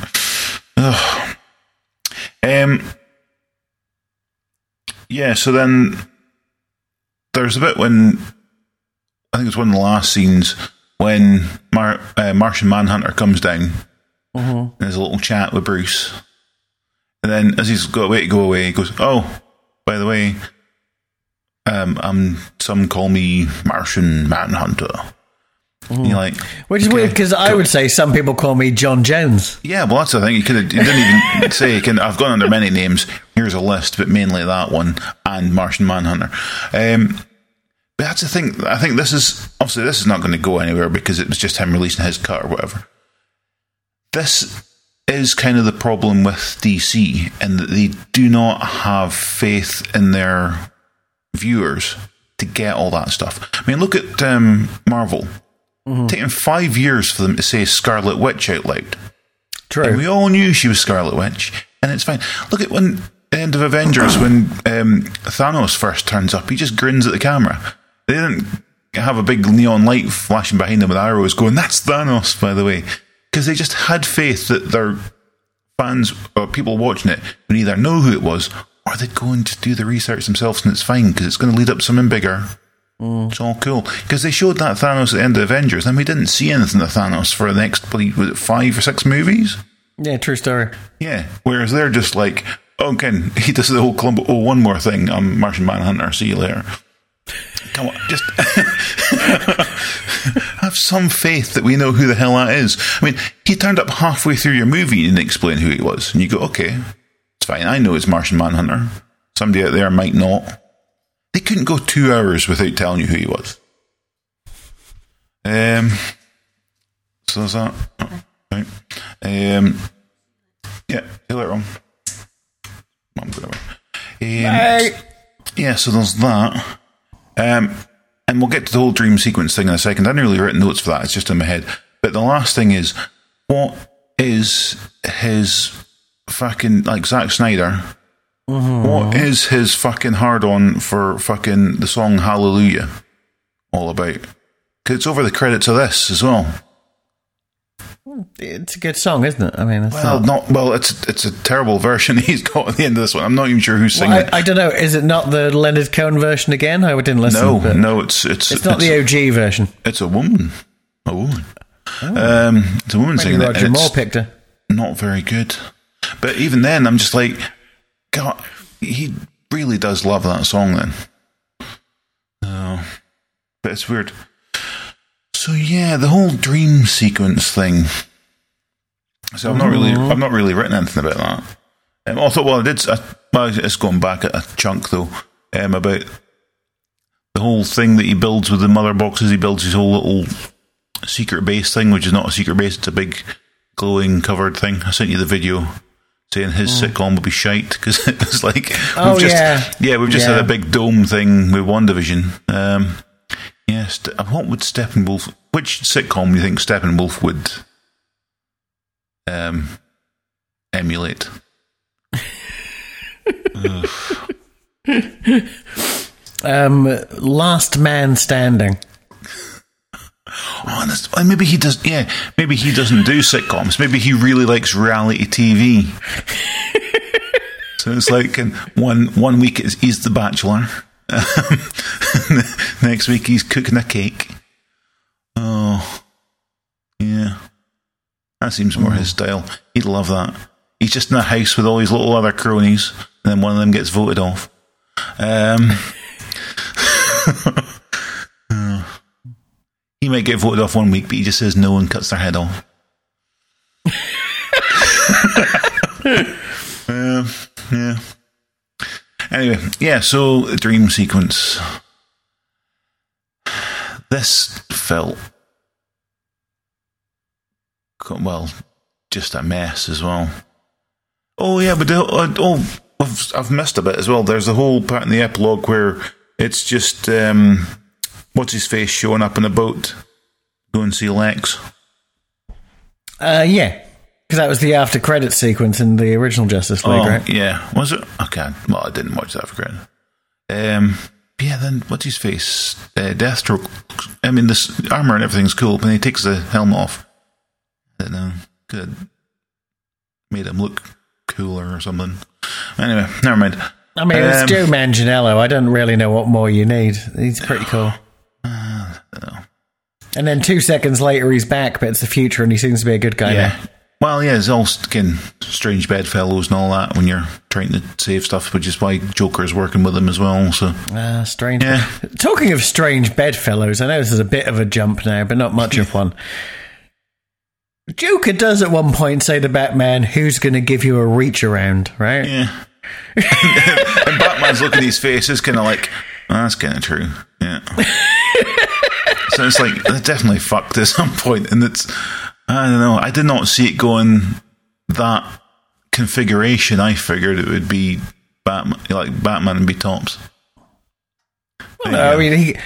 Ugh. Um. Yeah. So then there's a bit when I think it's one of the last scenes when Mar- uh, Martian Manhunter comes down. And there's a little chat with Bruce. And then as he's got away to go away, he goes, Oh, by the way, um, um, some call me Martian Manhunter. And You're like, Which is weird because I would say some people call me J'onn J'onzz. Yeah, well, that's the thing. You could he didn't even say, can, I've gone under many names. Here's a list, but mainly that one and Martian Manhunter. Um, but that's the thing. I think this is, obviously, this is not going to go anywhere because it was just him releasing his cut or whatever. This is kind of the problem with DC in that they do not have faith in their viewers to get all that stuff. I mean, look at um, Marvel. Taking five years for them to say Scarlet Witch out loud. True. And we all knew she was Scarlet Witch, and it's fine. Look at when end of Avengers, when um, Thanos first turns up, he just grins at the camera. They didn't have a big neon light flashing behind them with arrows going, "That's Thanos," by the way, because they just had faith that their fans or people watching it would either know who it was or they'd go and just do the research themselves, and it's fine because it's going to lead up to something bigger. Mm. It's all cool because they showed that Thanos at the end of Avengers, and we didn't see anything of Thanos for the next, was it five or six movies? Yeah, true story. Yeah. Whereas they're just like, oh, again, he does the whole Columbo, oh, one more thing. I'm Martian Manhunter. See you later. Come on, just have some faith that we know who the hell that is. I mean, he turned up halfway through your movie and didn't explain who he was. And you go, okay, it's fine. I know it's Martian Manhunter. Somebody out there might not. They couldn't go two hours without telling you who he was. Um, so there's that. Oh, right. Um, yeah, see you later on. I'm going away. Um, yeah, so there's that. Um, and we'll get to the whole dream sequence thing in a second. I hadn't really written notes for that, it's just in my head. But the last thing is, what is his fucking, like Zack Snyder, what is his fucking hard on for fucking the song Hallelujah all about? Because it's over the credits of this as well. It's a good song, isn't it? I mean, it's Well, not. not well. It's it's a terrible version he's got at the end of this one. I'm not even sure who's singing. I, I don't know. Is it not the Leonard Cohen version again? I didn't listen. no, no, it's it's It's not the OG version. It's a woman. A woman. Um, it's a woman Maybe singing it. Roger and Moore It's picked her. not very good. But even then, I'm just like, God, he really does love that song. Then, oh, but it's weird. So yeah, the whole dream sequence thing. So I've not really, I've not really written anything about that. Um, I thought, well, I did. I, it's going back a, a chunk though. Um, about the whole thing that he builds with the mother boxes. He builds his whole little secret base thing, which is not a secret base. It's a big glowing covered thing. I sent you the video saying his sitcom would be shite because it was like Oh, we've just yeah. we've just Yeah. had a big dome thing with one division. Um, yes, what would Steppenwolf? Which sitcom do you think Steppenwolf would um, emulate? Um, Last Man Standing. Oh, that's- maybe he does. Yeah, maybe he doesn't do sitcoms. Maybe he really likes reality TV. so it's like in one one week he's the Bachelor. Um, next week he's cooking a cake. Oh, yeah, that seems more his style. He'd love that. He's just in a house with all his little other cronies, and then one of them gets voted off. Um. He might get voted off one week, but he just says no and cuts their head off. um, yeah. Anyway, yeah. So the dream sequence. This felt well, just a mess as well. Oh yeah, but the, uh, oh, I've I've missed a bit as well. There's a whole part in the epilogue where it's just um, what's his face showing up in a boat, go and see Lex. Uh, yeah, because that was the after credit sequence in the original Justice League, Oh, right? yeah. Was it? Okay. Well, I didn't watch that for granted. Um, yeah, then what's his face? Uh, Deathstroke. I mean, this armor and everything's cool, but he takes the helm off. I don't know. Could have made him look cooler or something. Anyway, never mind. I mean, it's Um, Joe Manganiello. I don't really know what more you need. He's pretty cool. And then two seconds later, he's back, but it's the future, and he seems to be a good guy Yeah. Well, yeah, it's all again strange bedfellows and all that when you're trying to save stuff, which is why Joker's working with him as well. So. Ah, strange. Yeah. Talking of strange bedfellows, I know this is a bit of a jump now, but not much of one. Joker does at one point say to Batman, "Who's going to give you a reach around?" Right? yeah, and Batman's looking at his face is kind of like "Oh, that's kind of true. Yeah. so it's like they definitely fucked at some point, and it's I don't know. I did not see it going that configuration. I figured it would be Batman, like Batman and be tops. No, I mean, he,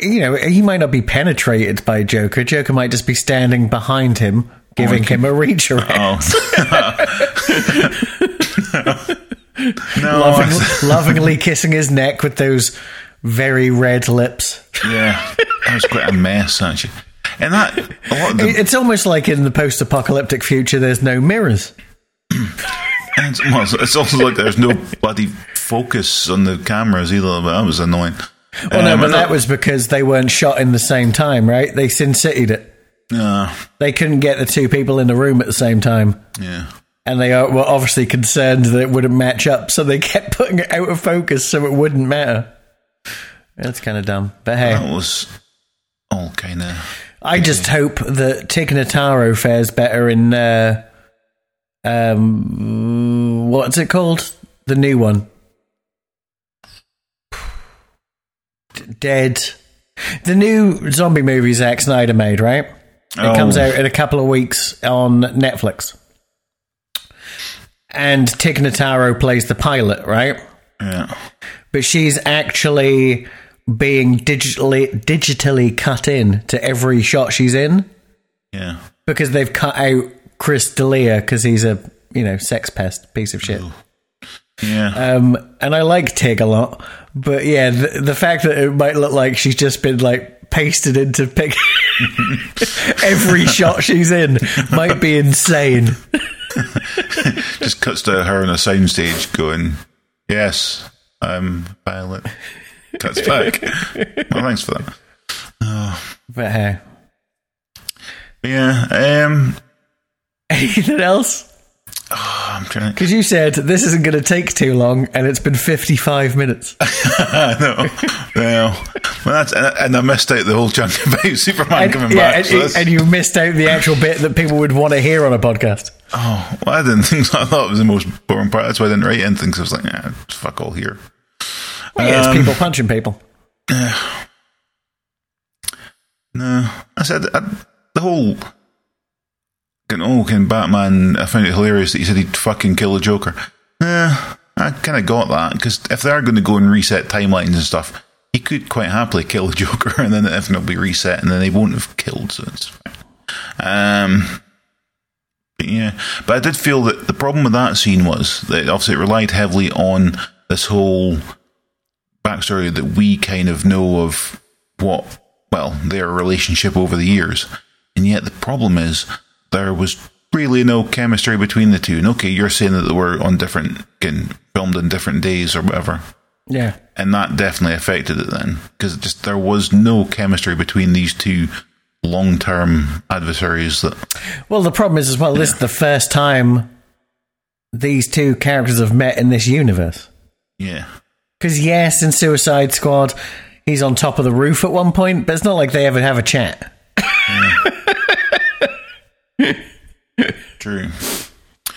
you know, he might not be penetrated by Joker. Joker might just be standing behind him, giving okay. him a reach around, Oh. no, loving, lovingly kissing his neck with those very red lips. yeah, that was quite a mess actually. And that a lot of the It's almost like in the post-apocalyptic future, there's no mirrors. And it's, well, it's- also like there's no bloody focus on the cameras either. But that was annoying. Well, no, Um, but and that was because they weren't shot in the same time, right? They Sin City'd it. uh, They couldn't get the two people in the room at the same time. yeah. And they are, were obviously concerned that it wouldn't match up, so they kept putting it out of focus so it wouldn't matter. That's kind of dumb. But hey, That was all kind of. I just hope that Tig Notaro fares better in, uh, um, what's it called? The new one. D- Dead. The new zombie movie Zack Snyder made, right? It Oh. comes out in a couple of weeks on Netflix. And Tig Notaro plays the pilot, right? Yeah. But she's actually being digitally digitally cut in to every shot she's in Yeah. because they've cut out Chris D'Elia because he's a you know sex pest piece of shit. Yeah. Um, and I like Tig a lot, but yeah, the, the fact that it might look like she's just been like pasted into pic every shot she's in might be insane. just cuts to her on a soundstage going, "Yes, I'm Violet." Cuts back. well, thanks for that. But hey, Yeah. Um. anything else? I'm trying. Because you said this isn't going to take too long, and it's been fifty-five minutes. no, no. Well, that's and, and I missed out the whole chunk about Superman And, coming yeah, back. and, so and you missed out the actual bit that people would want to hear on a podcast. oh, well, I didn't think so. I thought it was the most boring part. That's why I didn't write anything. Because I was like, yeah, fuck all here. Yeah, Um, it's people punching people. No, I said I, the whole. Oh, can Batman? I found it hilarious that he said he'd fucking kill the Joker. Yeah, I kind of got that because if they are going to go and reset timelines and stuff, he could quite happily kill the Joker, and then everything will be reset, and then they won't have killed. So it's fine. Um, but yeah, but I did feel that the problem with that scene was that obviously it relied heavily on this whole backstory that we kind of know of what, well, their relationship over the years. And yet the problem is there was really no chemistry between the two. And okay, you're saying that they were on different, getting filmed in different days or whatever. Yeah. And that definitely affected it then. Because just there was no chemistry between these two long term adversaries that Well, the problem is as well. This is the first time these two characters have met in this universe. yeah. Because yes, in Suicide Squad, he's on top of the roof at one point, but it's not like they ever have a chat. True.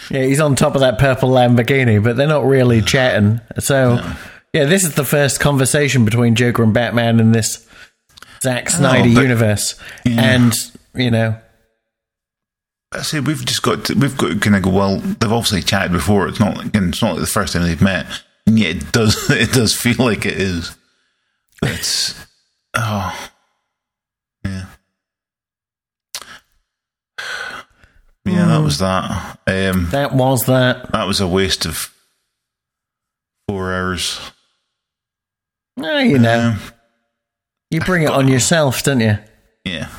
Yeah, he's on top of that purple Lamborghini, but they're not really chatting. So, Yeah, this is the first conversation between Joker and Batman in this Zack oh, Snyder but- universe, Yeah. and you know, I say we've just got to, we've got kind of go. Well, they've obviously chatted before. It's not like it's not like the first time they've met, yet it does it does feel like it is. But it's oh yeah yeah. That was that. Um, that was that. that was a waste of four hours. Oh, you know, Um, you bring it on yourself, don't you? yeah.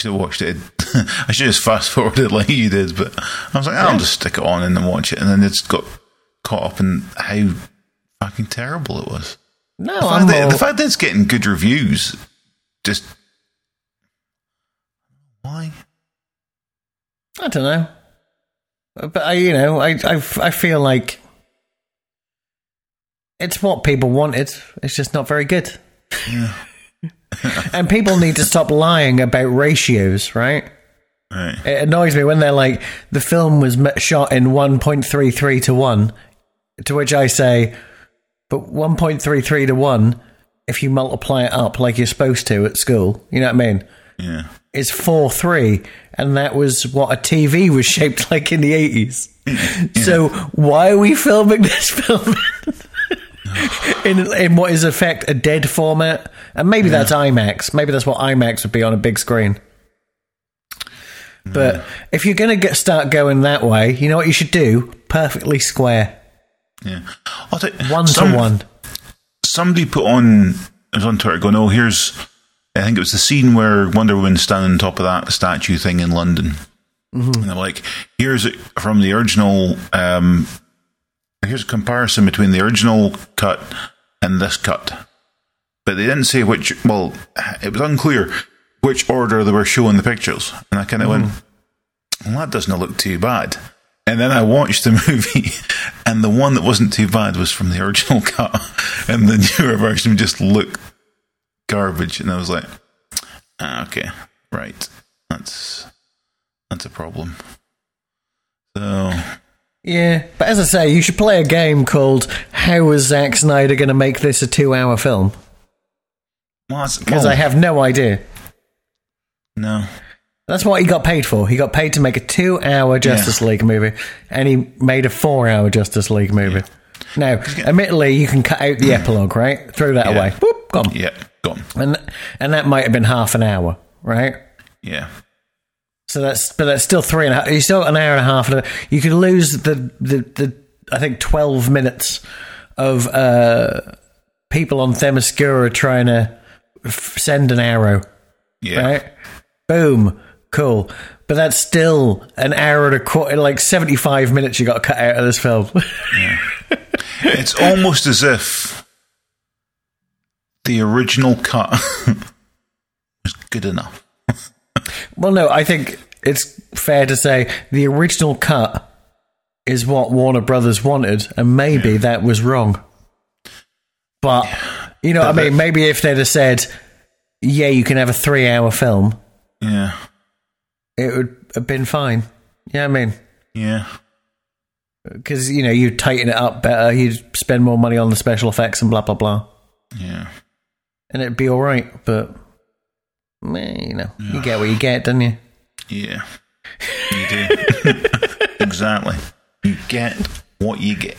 Should have watched it. I should have just fast forwarded like you did, but I was like, I'll just stick it on and then watch it, and then it's got caught up in how fucking terrible it was. No, The fact, that, all, the fact that it's getting good reviews, just why? I don't know, but I, you know, I, I, I feel like it's what people wanted. It's just not very good. and people need to stop lying about ratios, right? Right. It annoys me when they're like, the film was shot in 1.33 to 1, to which I say, but 1.33 to 1, if you multiply it up like you're supposed to at school, you know what I mean? Yeah. It's 4 3, and that was what a TV was shaped like in the 80s. So why are we filming this film? in, in what is effect a dead format, and maybe that's IMAX. Maybe that's what IMAX would be on a big screen. But mm. if you're going to get start going that way, you know what you should do? Perfectly square, Yeah. I'll tell you, one some- to one. Somebody put on, it was on Twitter going, oh, here's, I think it was the scene where Wonder Woman's standing on top of that statue thing in London. And I'm like, here's it from the original, um, here's a comparison between the original cut and this cut. But they didn't say which, well, it was unclear which order they were showing the pictures. And I kind of went, well, that doesn't look too bad. And then I watched the movie, and the one that wasn't too bad was from the original cut, and the newer version just looked garbage. And I was like, ah, okay, right, that's that's a problem. So Yeah, but as I say, you should play a game called "How is Zack Snyder going to make this a two-hour film?" well, Because well, I have no idea. no, That's what he got paid for. He got paid to make a two-hour Justice League movie, and he made a four-hour Justice League movie. Now, admittedly, you can cut out the epilogue, right? Throw that Yeah. away. Boop, gone. yeah, gone, And and that might have been half an hour, right? yeah, So that's but that's still three and a half. You still got an hour and a half. and a- You could lose the the, the I think twelve minutes of uh, people on Themyscira trying to f- send an arrow, yeah, right? Boom, cool. But that's still an hour and a quarter, like seventy five minutes. You got cut out of this film. It's almost as if the original cut was good enough. well, no, I think it's fair to say the original cut is what Warner Brothers wanted, and maybe that was wrong. But you know, what I mean, maybe if they'd have said, "Yeah, you can have a three-hour film," Yeah, it would have been fine. Yeah, I mean, yeah, because you know, you tighten it up better, you'd spend more money on the special effects and blah blah blah, yeah. and it'd be all right. But you know, you get what you get, don't you? Yeah, you do. exactly. You get what you get.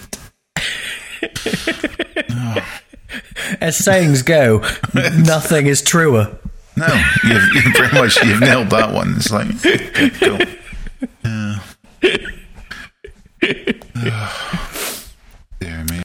As sayings go, nothing is truer. No, you've, you've pretty much you've nailed that one. It's like, cool. Yeah. Uh, dear me.